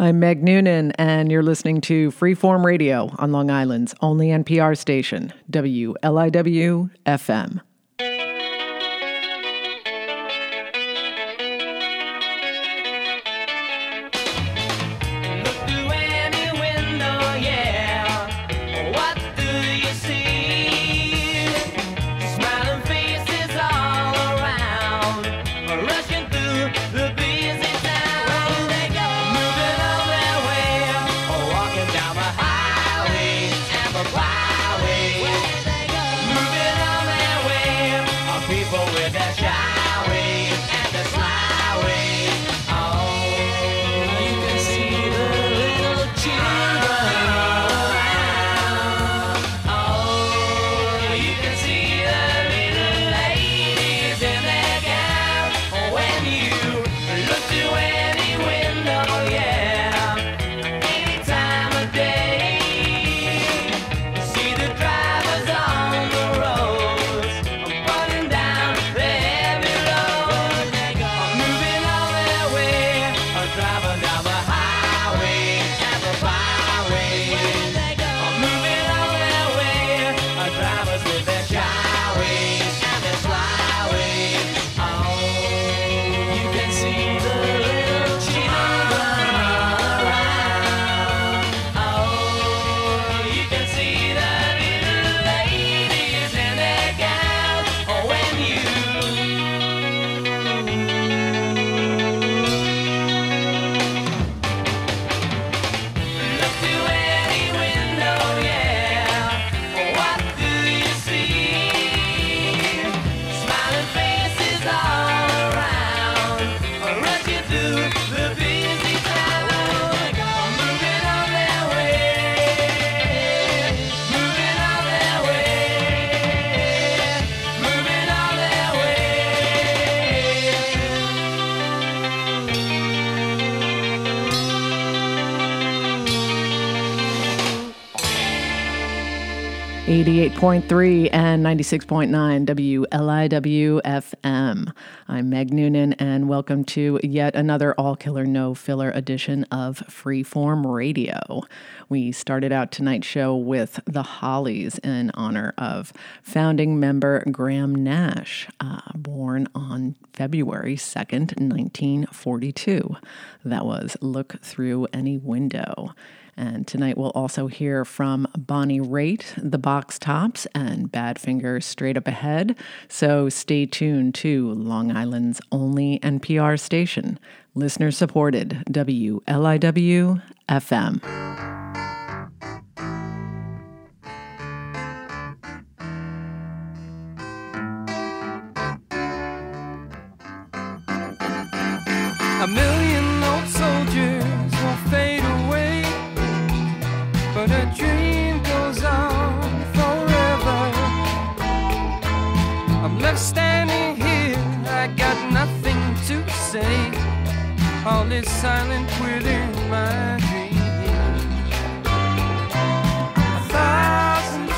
I'm Meg Noonan, and you're listening to Freeform Radio on Long Island's only NPR station, WLIW FM. Point three and 96.9 WLIW FM. I'm Meg Noonan, and welcome to yet another all killer, no filler edition of Freeform Radio. We started out tonight's show with the Hollies in honor of founding member Graham Nash, uh, born on February 2nd, 1942. That was Look Through Any Window. And tonight we'll also hear from Bonnie Raitt, the Box Tops, and Badfinger straight up ahead. So stay tuned to Long Island's only NPR station, listener supported WLIW FM. A million left standing here, I got nothing to say. All is silent within my dreams,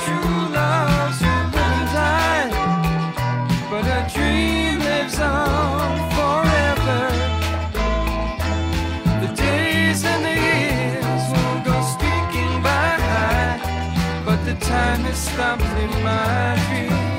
true loves and die, but a dream lives on forever The days and the years won't go streaking by but the time is stopped in my dream.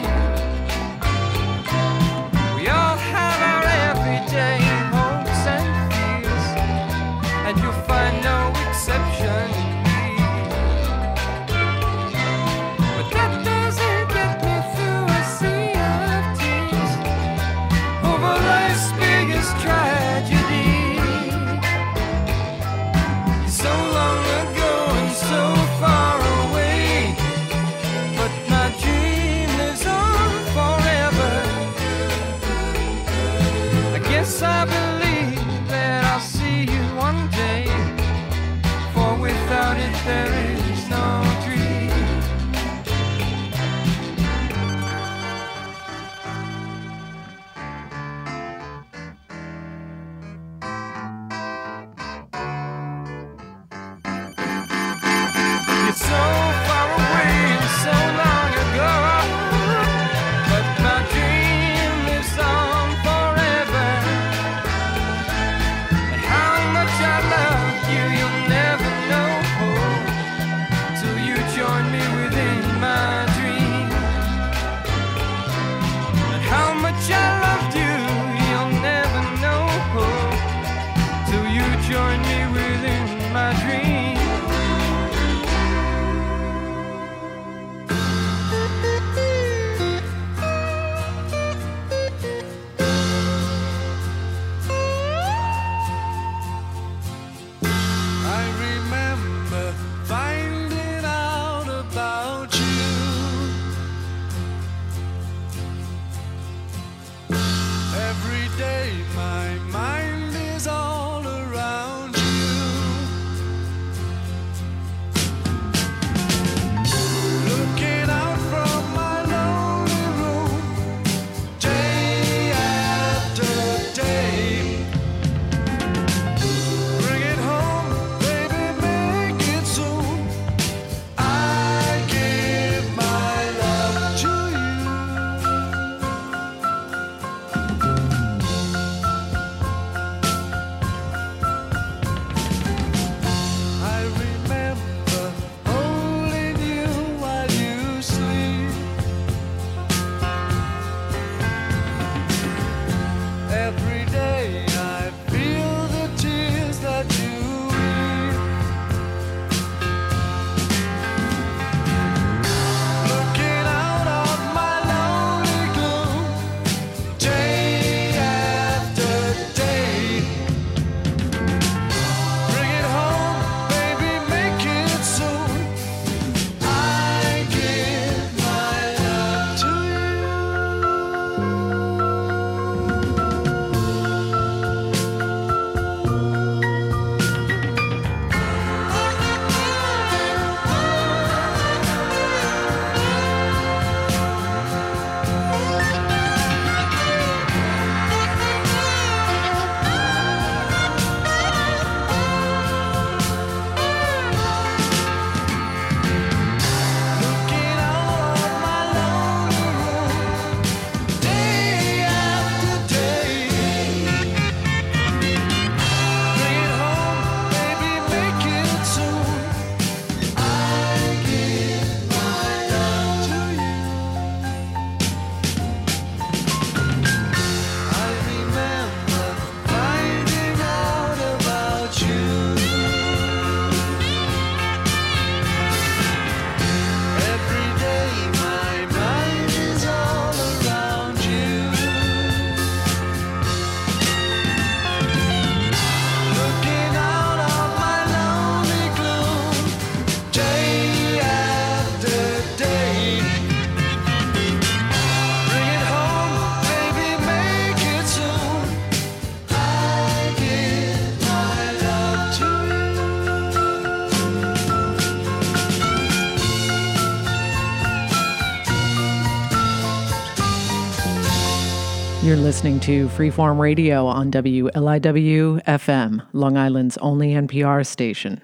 listening to Freeform Radio on WLIW FM, Long Island's only NPR station.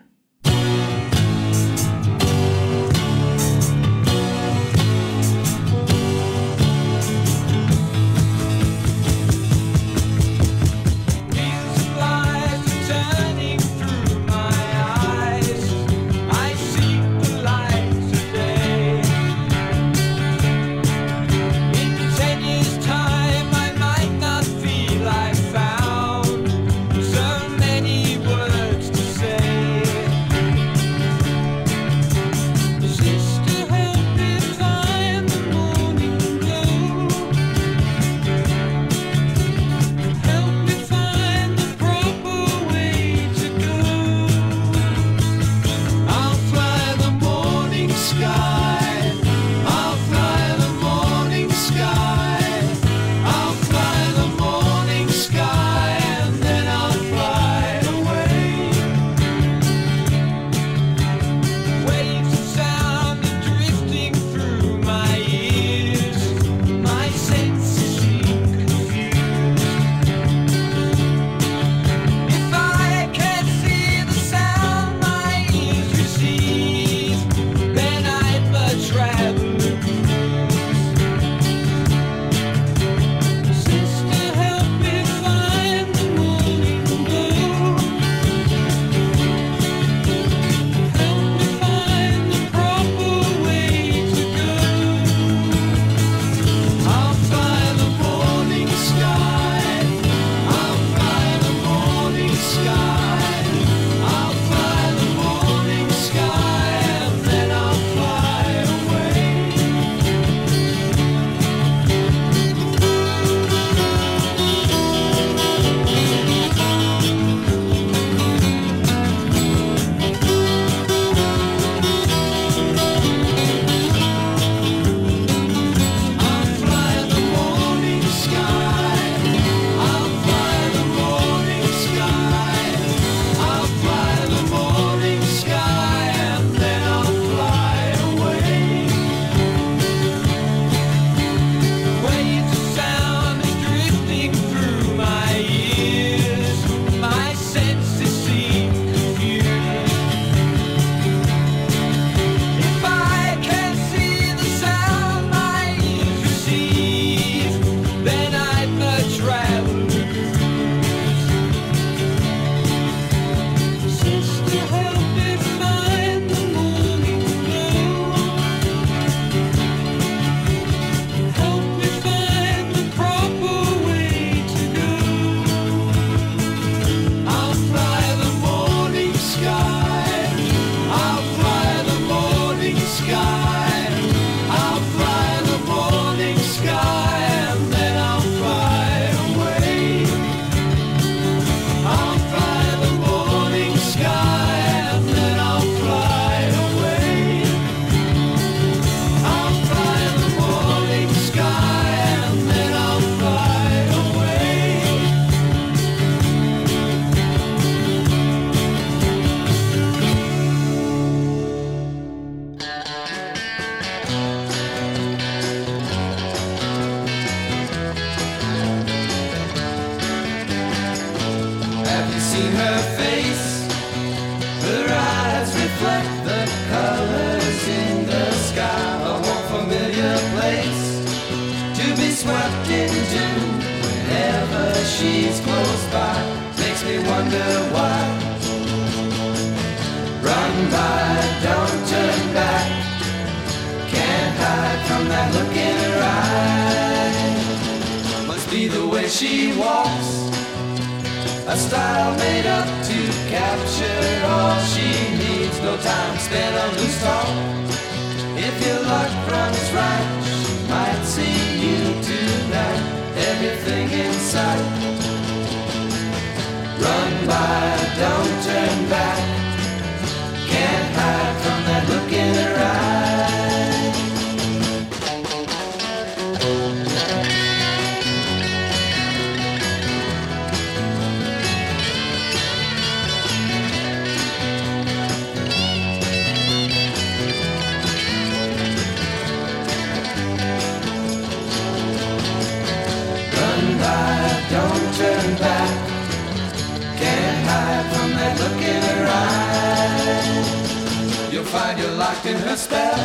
Find you're locked in her spell.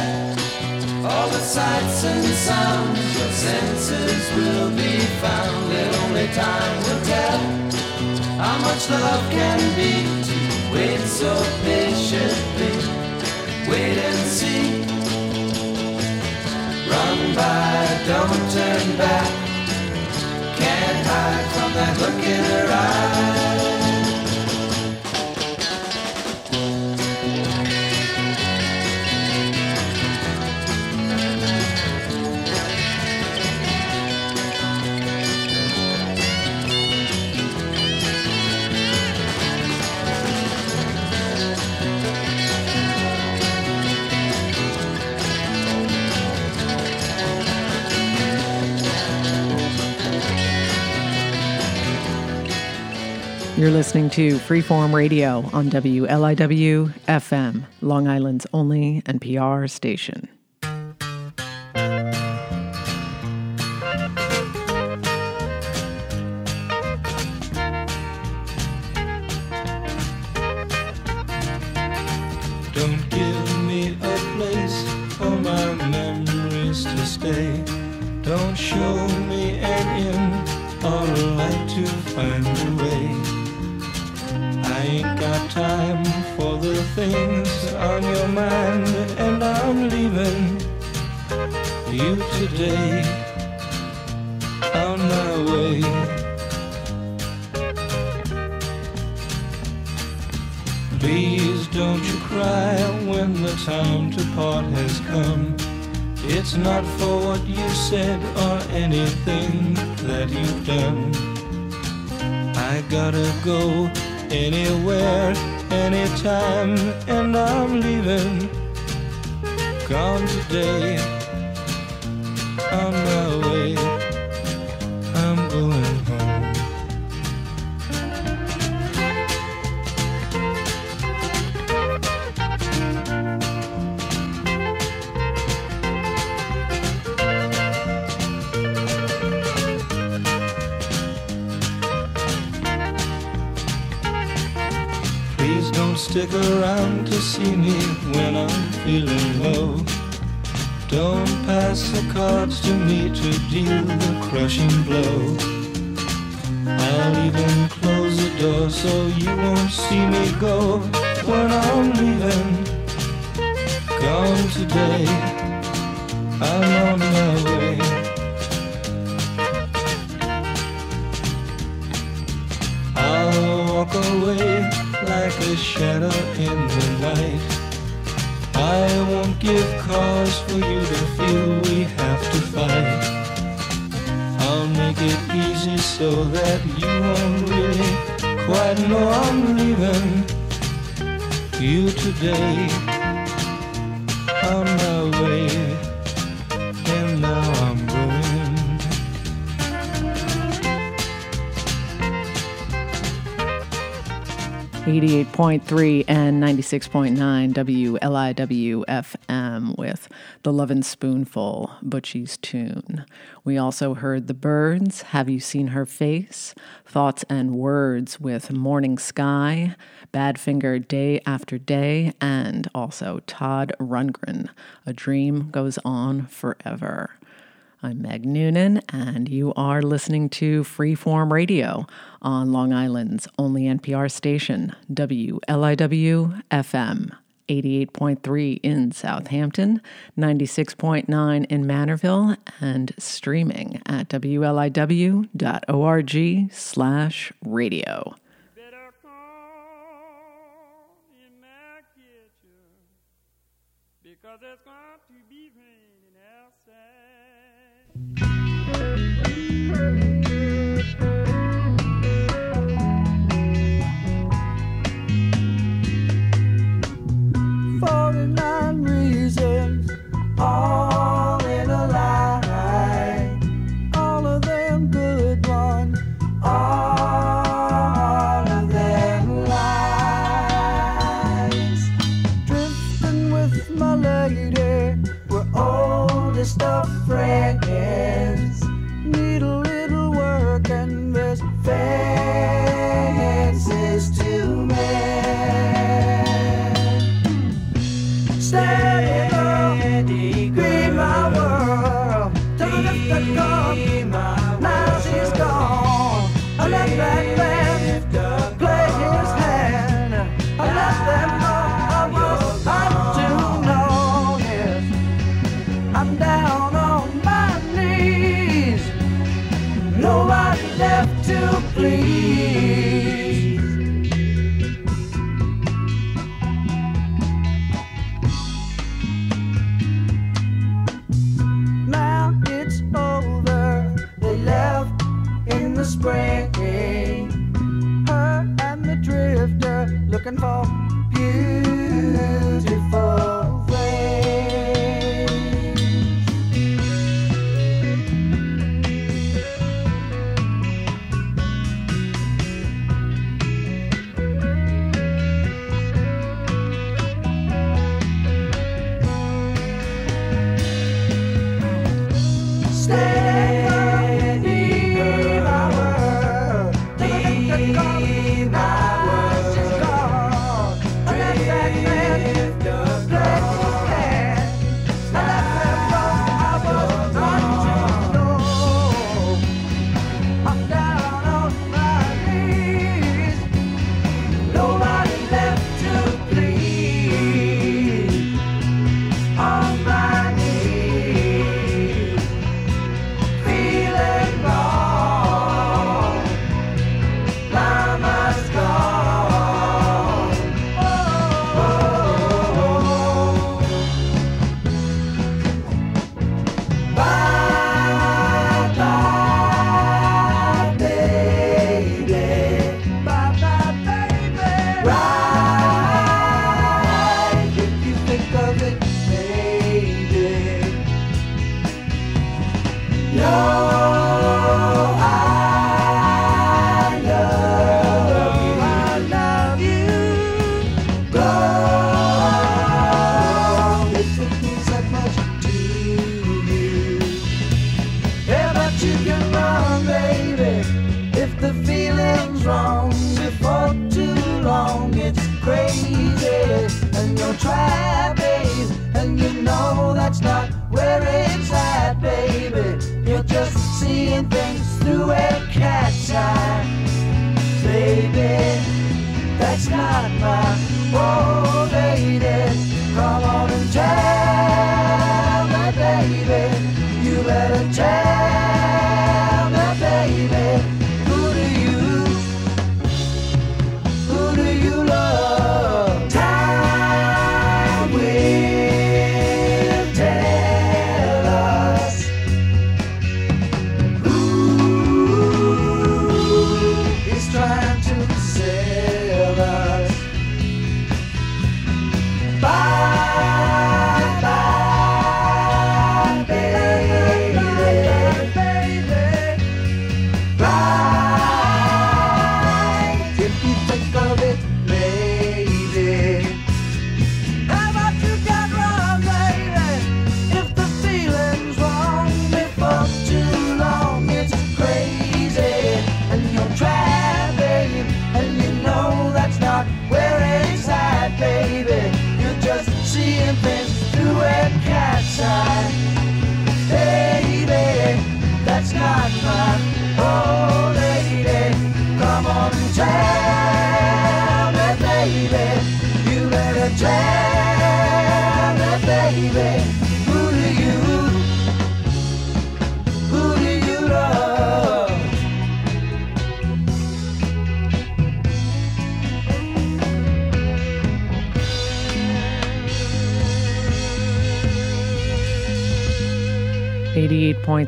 All the sights and sounds, your senses will be found, and only time will tell how much love can be to wait so patiently. Wait and see. Run by, don't turn back. Can't hide from that look in her eye. You're listening to Freeform Radio on WLIW FM, Long Island's only NPR station. Please don't you cry when the time to part has come. It's not for what you said or anything that you've done. I gotta go anywhere, anytime, and I'm leaving. Gone today, on my around to see me when I'm feeling low. Don't pass the cards to me to deal the crushing blow. I'll even close the door so you won't see me go when I'm leaving. Gone today, I'm on my way. A shadow in the night. I won't give cause for you to feel we have to fight. I'll make it easy so that you won't really quite know I'm leaving you today 88.3 and 96.9 WLIW FM with The Lovin' Spoonful, Butchie's Tune. We also heard The Byrds, Have You Seen Her Face? Thoughts and Words with Morning Sky, Badfinger Day After Day, and also Todd Rundgren, A Dream Goes On Forever. I'm Meg Noonan, and you are listening to Freeform Radio on Long Island's only NPR station, WLIW FM. 88.3 in Southampton, 96.9 in Manorville, and streaming at wliw.org slash radio.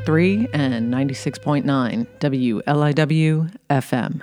Three and 96.9 WLIW FM.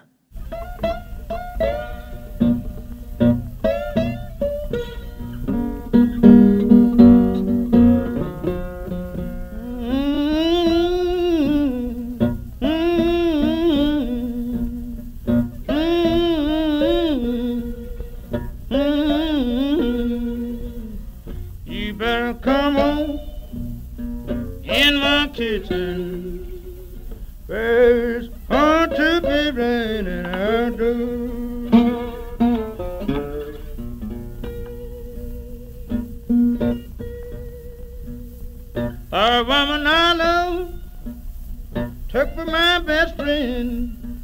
Took for my best friend.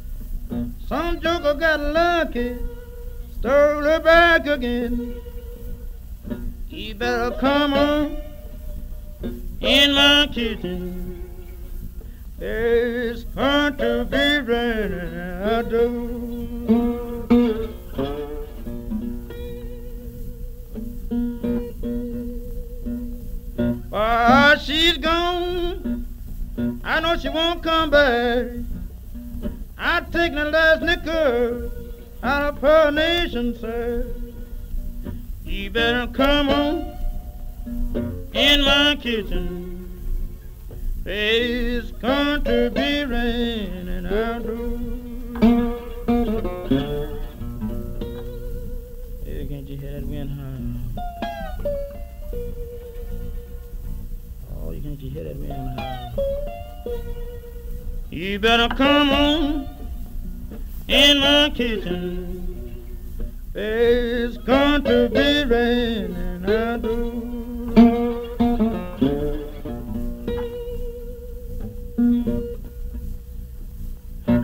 Some joker got lucky, stole her back again. You better come on in my kitchen. It's going to be raining outdoors. While she's gone, I know she won't come back. I take the last nickel out of her nation, sir. You better come on in my kitchen. It's to be raining outdoors. Hey, can't you hear that wind howling? Oh, you can't you hear that wind howling? You better come on in my kitchen. It's going to be raining outdoors.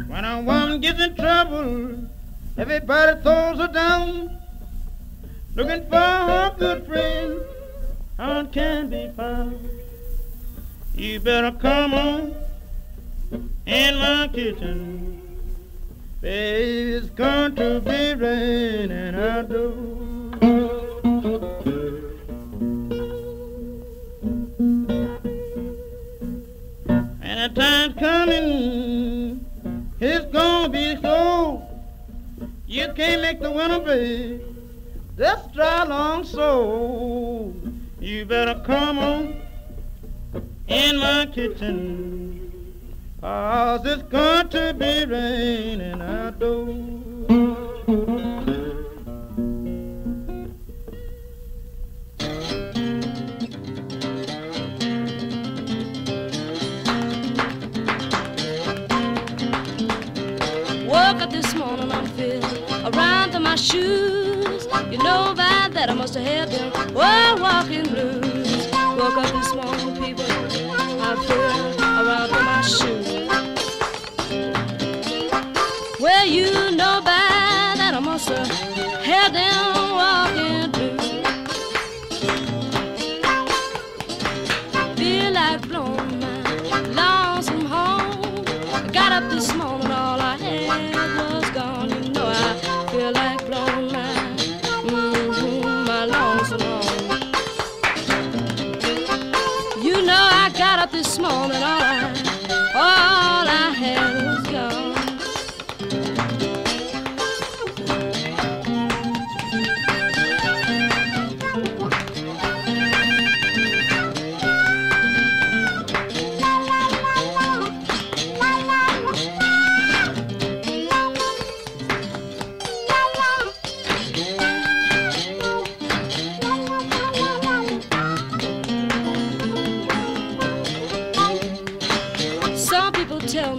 When a woman gets in trouble, everybody throws her down. Looking for her good friend, how can be found. You better come on in my kitchen. Baby, It's going to be raining outdoors. And the time's coming, it's gonna be so. You can't make the winter be. Just dry long so. You better come on in my kitchen. Cause it's going to be raining outdoors. This morning, I'm feeling around to my shoes. You know by that I must have had them while walking blues.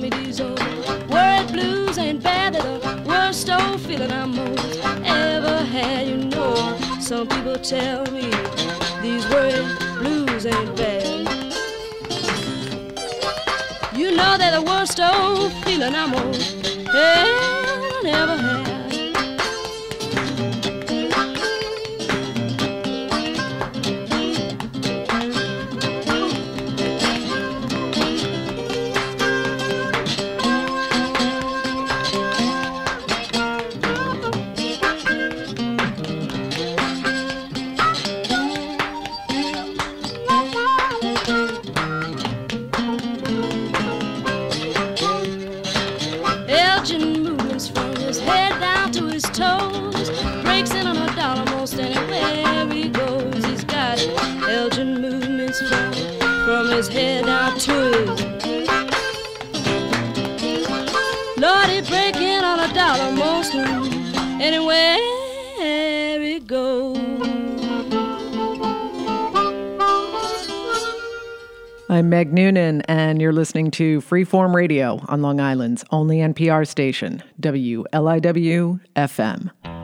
These old worried blues ain't bad. They're the worst old feeling I most ever had. You know, some people tell me these worried blues ain't bad. You know they're the worst old feeling I most eh, ever, ever had. I'm Meg Noonan, and you're listening to Freeform Radio on Long Island's only NPR station, WLIW FM.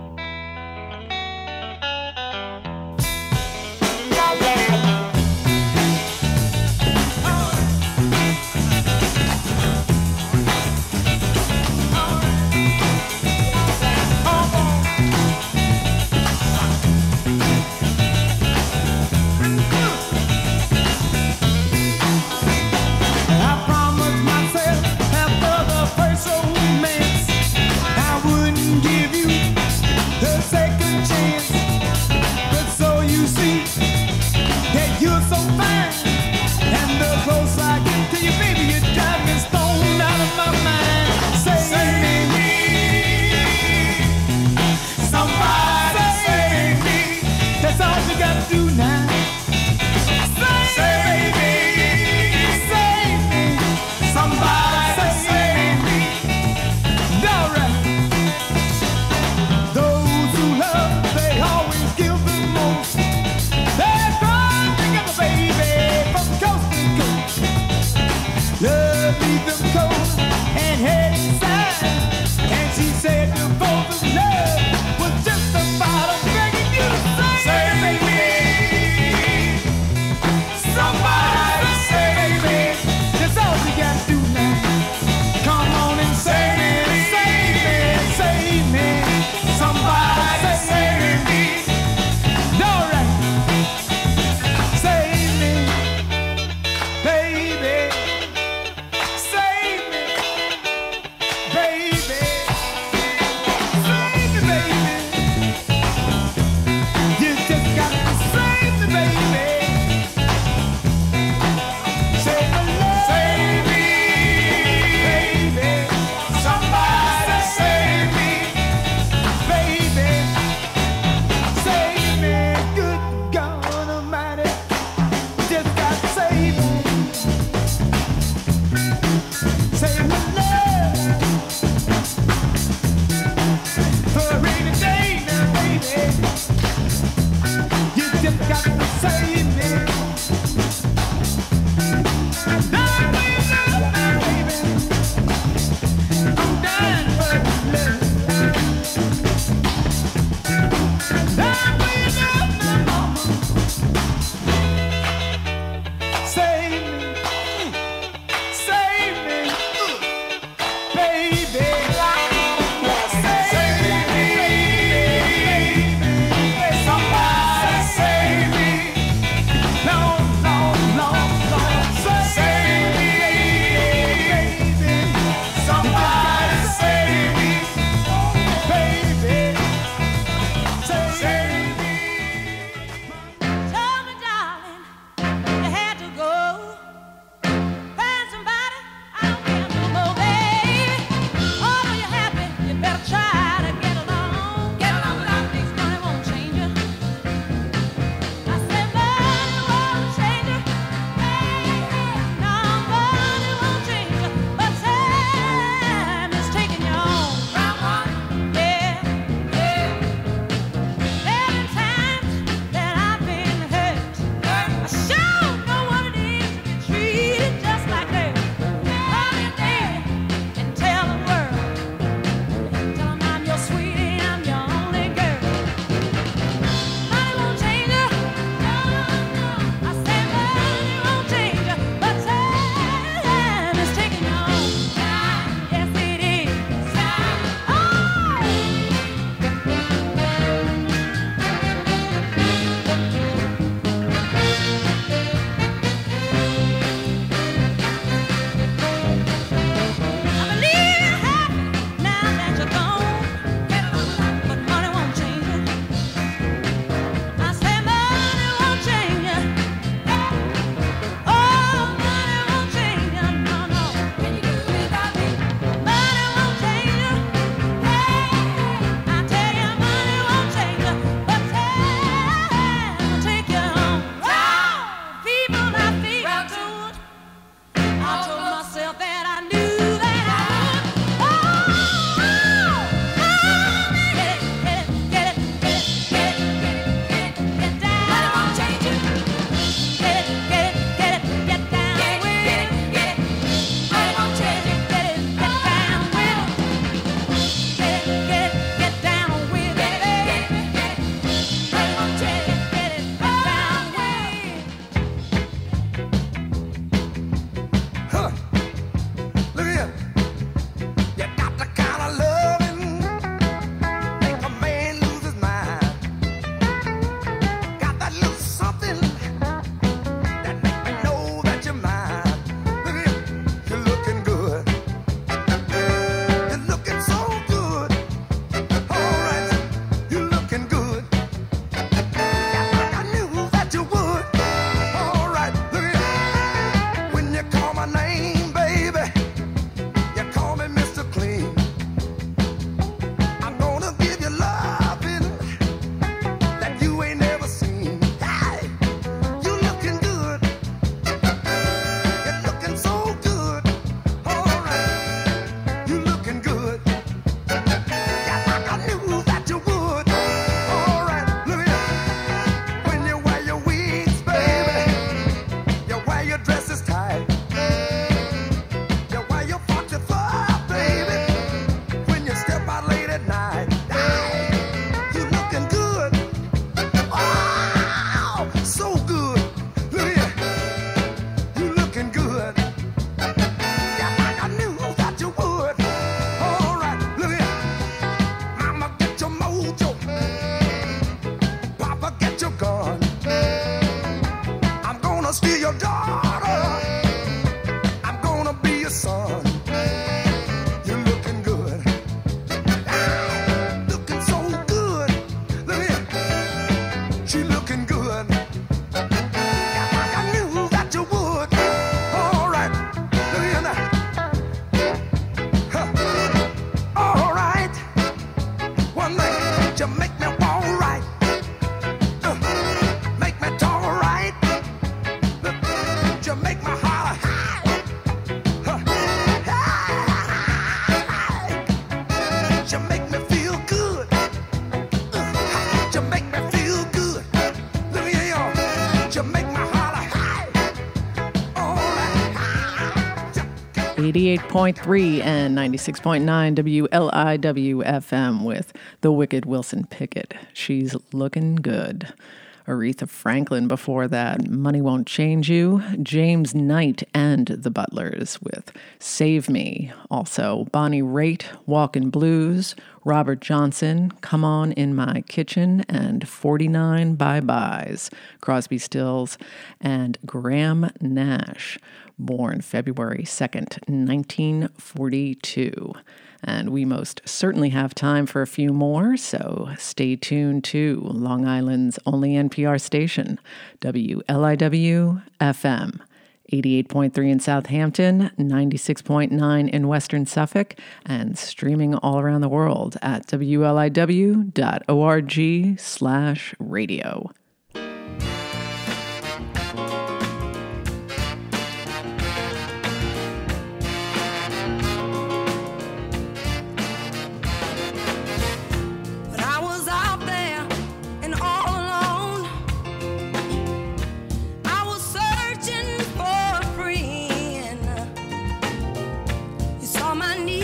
you make me 88.3 and 96.9 WLIWFM with the wicked Wilson Pickett. She's looking good. Aretha Franklin before that, Money Won't Change You, James Knight and the Butlers with Save Me, also Bonnie Raitt, Walkin' Blues, Robert Johnson, Come On In My Kitchen, and 49 Bye Byes, Crosby Stills, and Graham Nash born February 2nd, 1942. And we most certainly have time for a few more, so stay tuned to Long Island's only NPR station, WLIW FM. 88.3 in Southampton, 96.9 in Western Suffolk, and streaming all around the world at wliw.org slash radio. on my knees.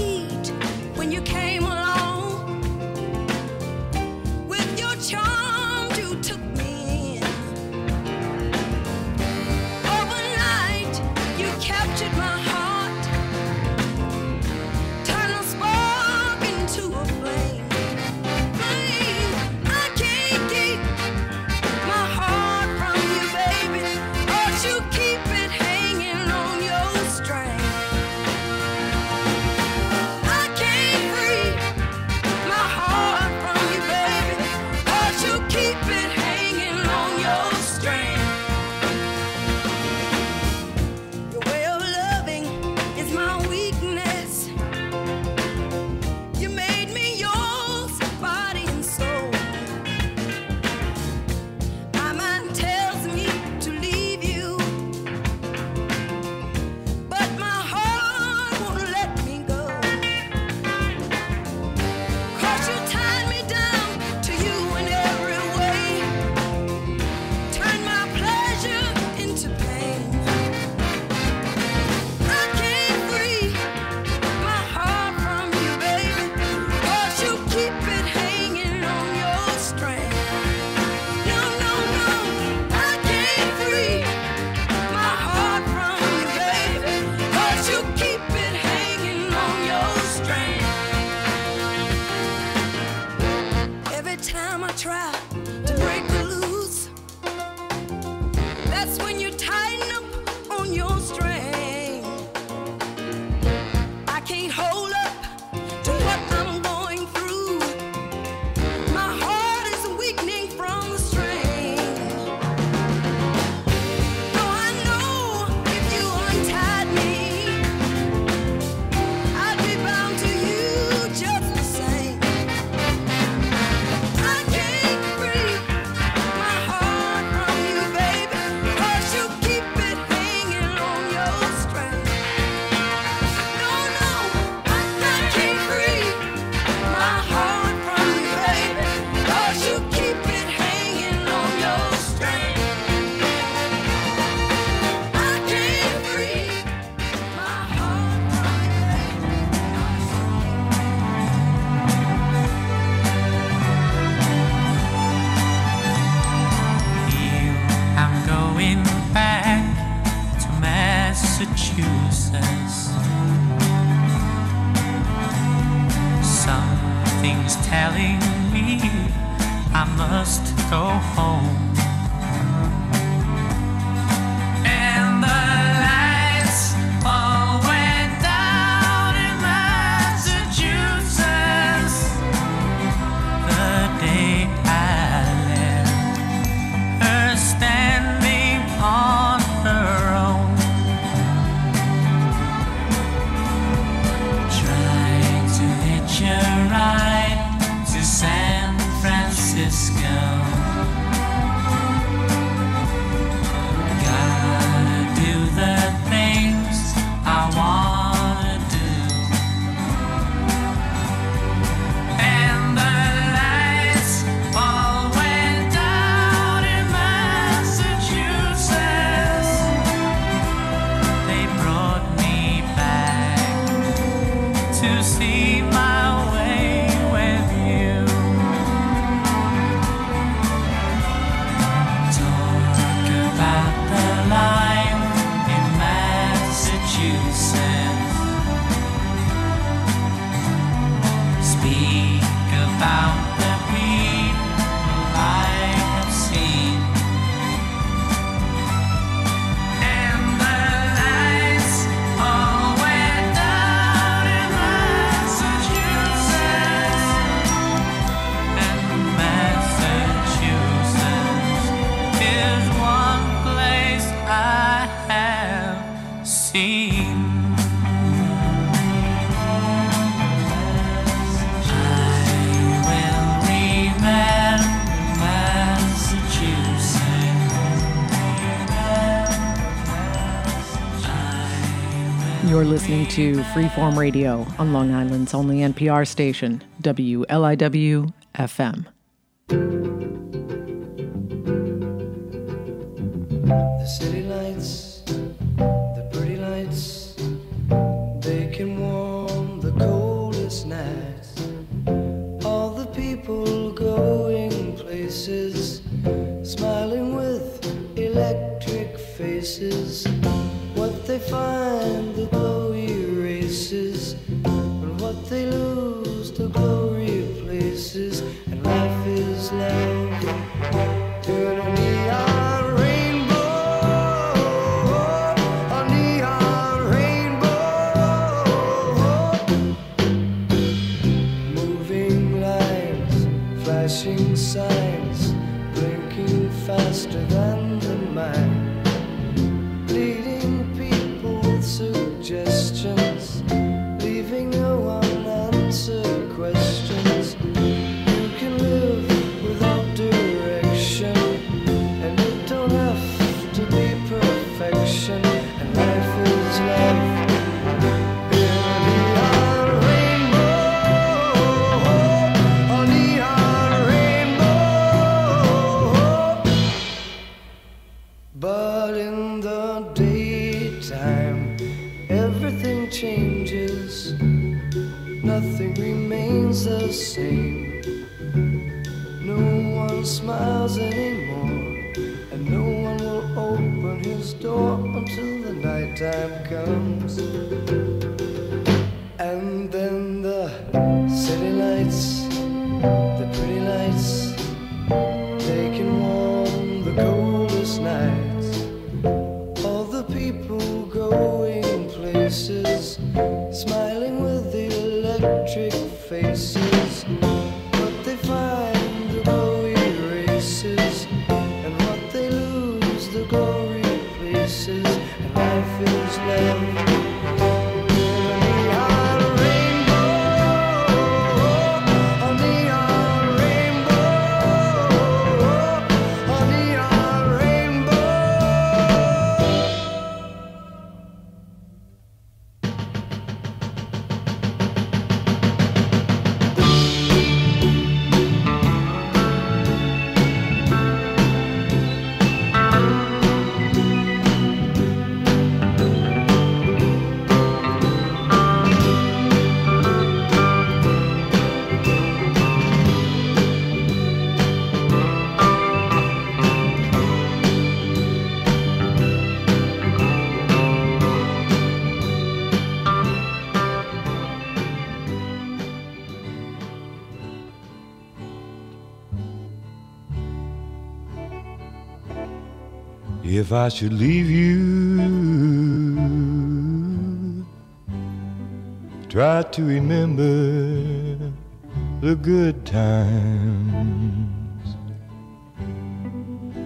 To Freeform Radio on Long Island's only NPR station, WLIW FM. The city lights, the pretty lights, they can warm the coldest nights. All the people going places, smiling with electric faces. What they find, electric faces. If I should leave you, try to remember the good times.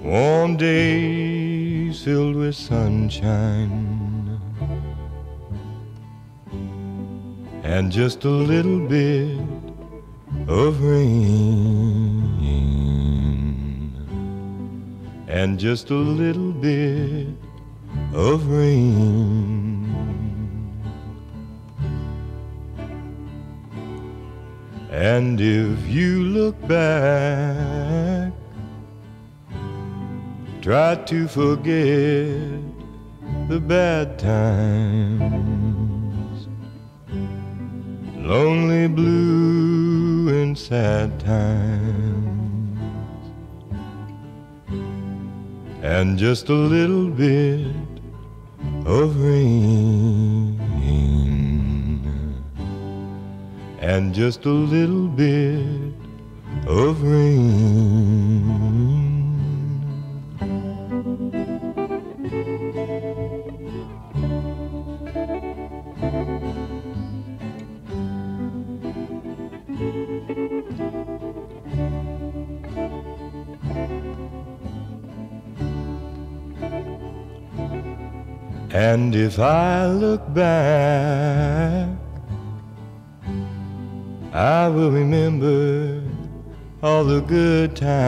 Warm days filled with sunshine. And just a little bit of rain and just a little bit of rain. And if you look back, try to forget the bad times, lonely, blue, and sad times. And just a little bit of rain, and just a little bit of rain. If I look back, I will remember all the good times.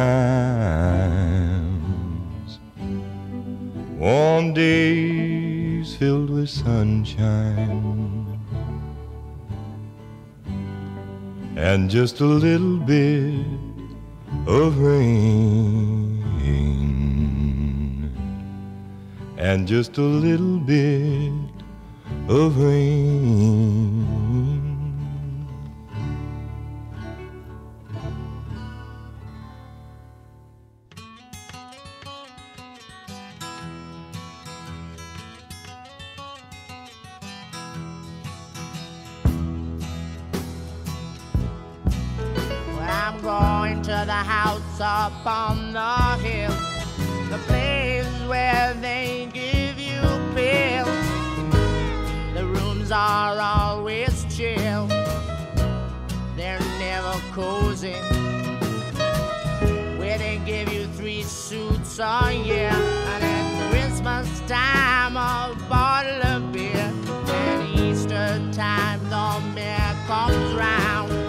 Warm days filled with sunshine. And just a little bit of rain. And just a little bit of rain. Well, I'm going to the house up on the hill, the place where they are always chill, they're never cozy. Where they give you three suits a year, and at Christmas time a bottle of beer. And Easter time the mayor comes round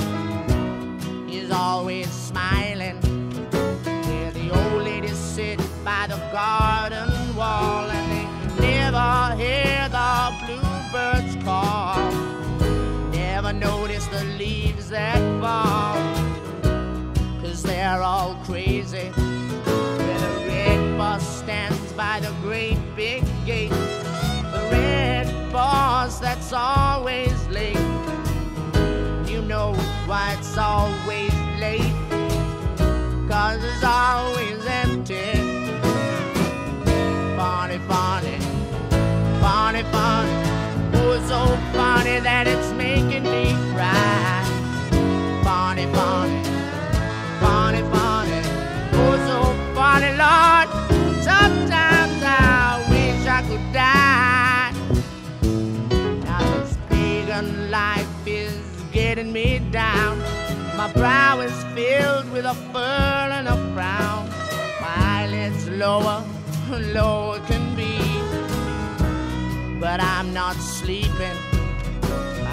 that fall. Cause they're all crazy. Where the red bus stands by the great big gate. The red bus that's always late. You know why it's always late. Cause it's always empty. Funny, funny, funny, funny. Oh, it's so funny that it's making me. Funny, funny, funny. Oh, so funny, Lord. Sometimes I wish I could die. Now this pagan life is getting me down. My brow is filled with a furrow and a frown. My eyelids lower, lower can be. But I'm not sleeping.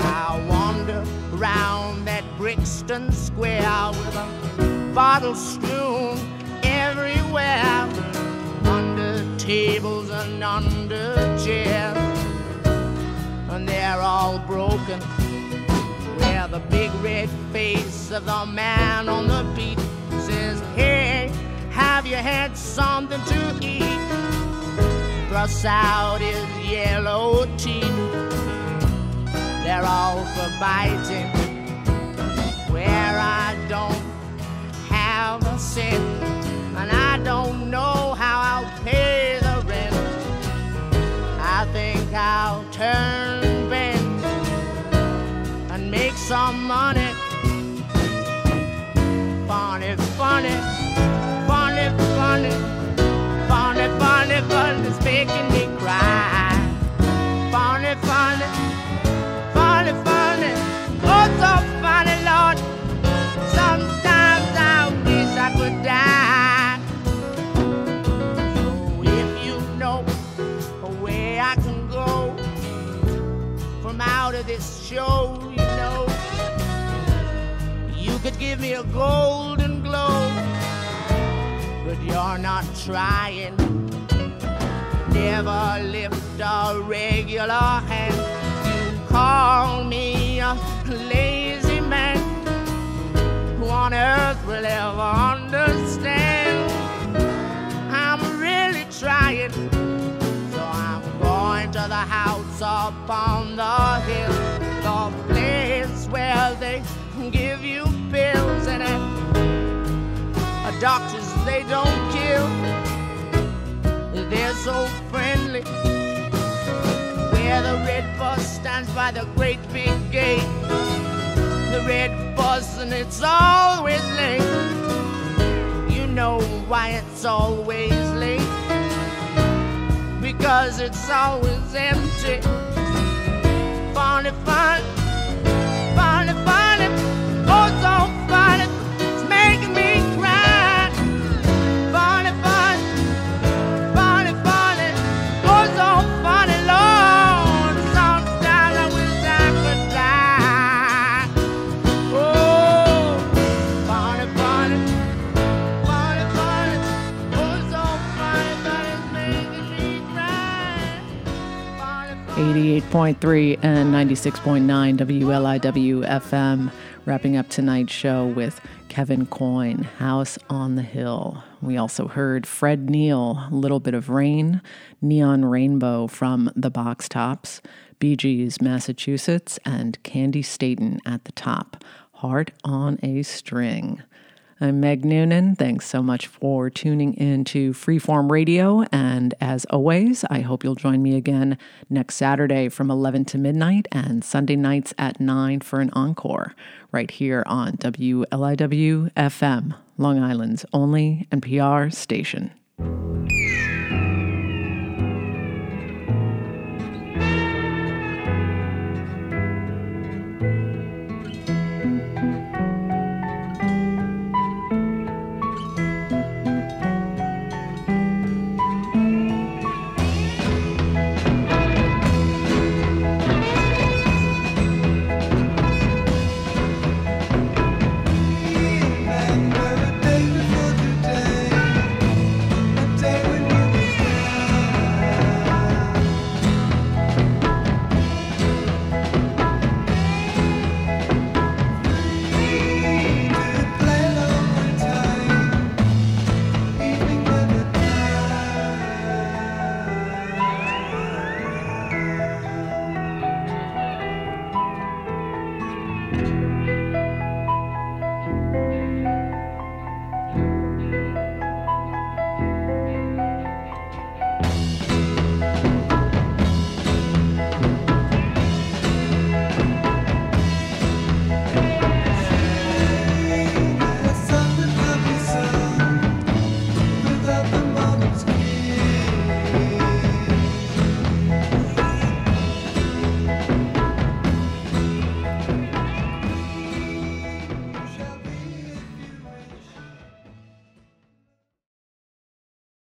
I wander round that Brixton Square with a bottle strewn everywhere. Under tables and under chairs. And they're all broken where the big red face of the man on the beat says, Hey, have you had something to eat? Thrusts out his yellow teeth. They're all for biting. Where I don't have a cent, and I don't know how I'll pay the rent. I think I'll turn bent and make some money. Funny, funny, funny, funny, funny, funny, funny, it's making me cry. Funny, out of this show, you know. You could give me a golden globe, but you're not trying. Never lift a regular hand. You call me a lazy man. Who on earth will ever understand? Up on the hill, the place where they give you pills and uh, doctors they don't kill. They're so friendly. Where the red bus stands by the great big gate. The red bus and it's always late. You know why it's always late because it's always empty. Funny, fun, 88.3 and 96.9 WLIW FM. Wrapping up tonight's show with Kevin Coyne, House on the Hill. We also heard Fred Neil, Little Bit of Rain, Neon Rainbow from the Box Tops, Bee Gees, Massachusetts, and Candi Staton at the top, Heart on a String. I'm Meg Noonan. Thanks so much for tuning in to Freeform Radio. And as always, I hope you'll join me again next Saturday from 11 to midnight and Sunday nights at 9 for an encore right here on WLIW FM, Long Island's only NPR station.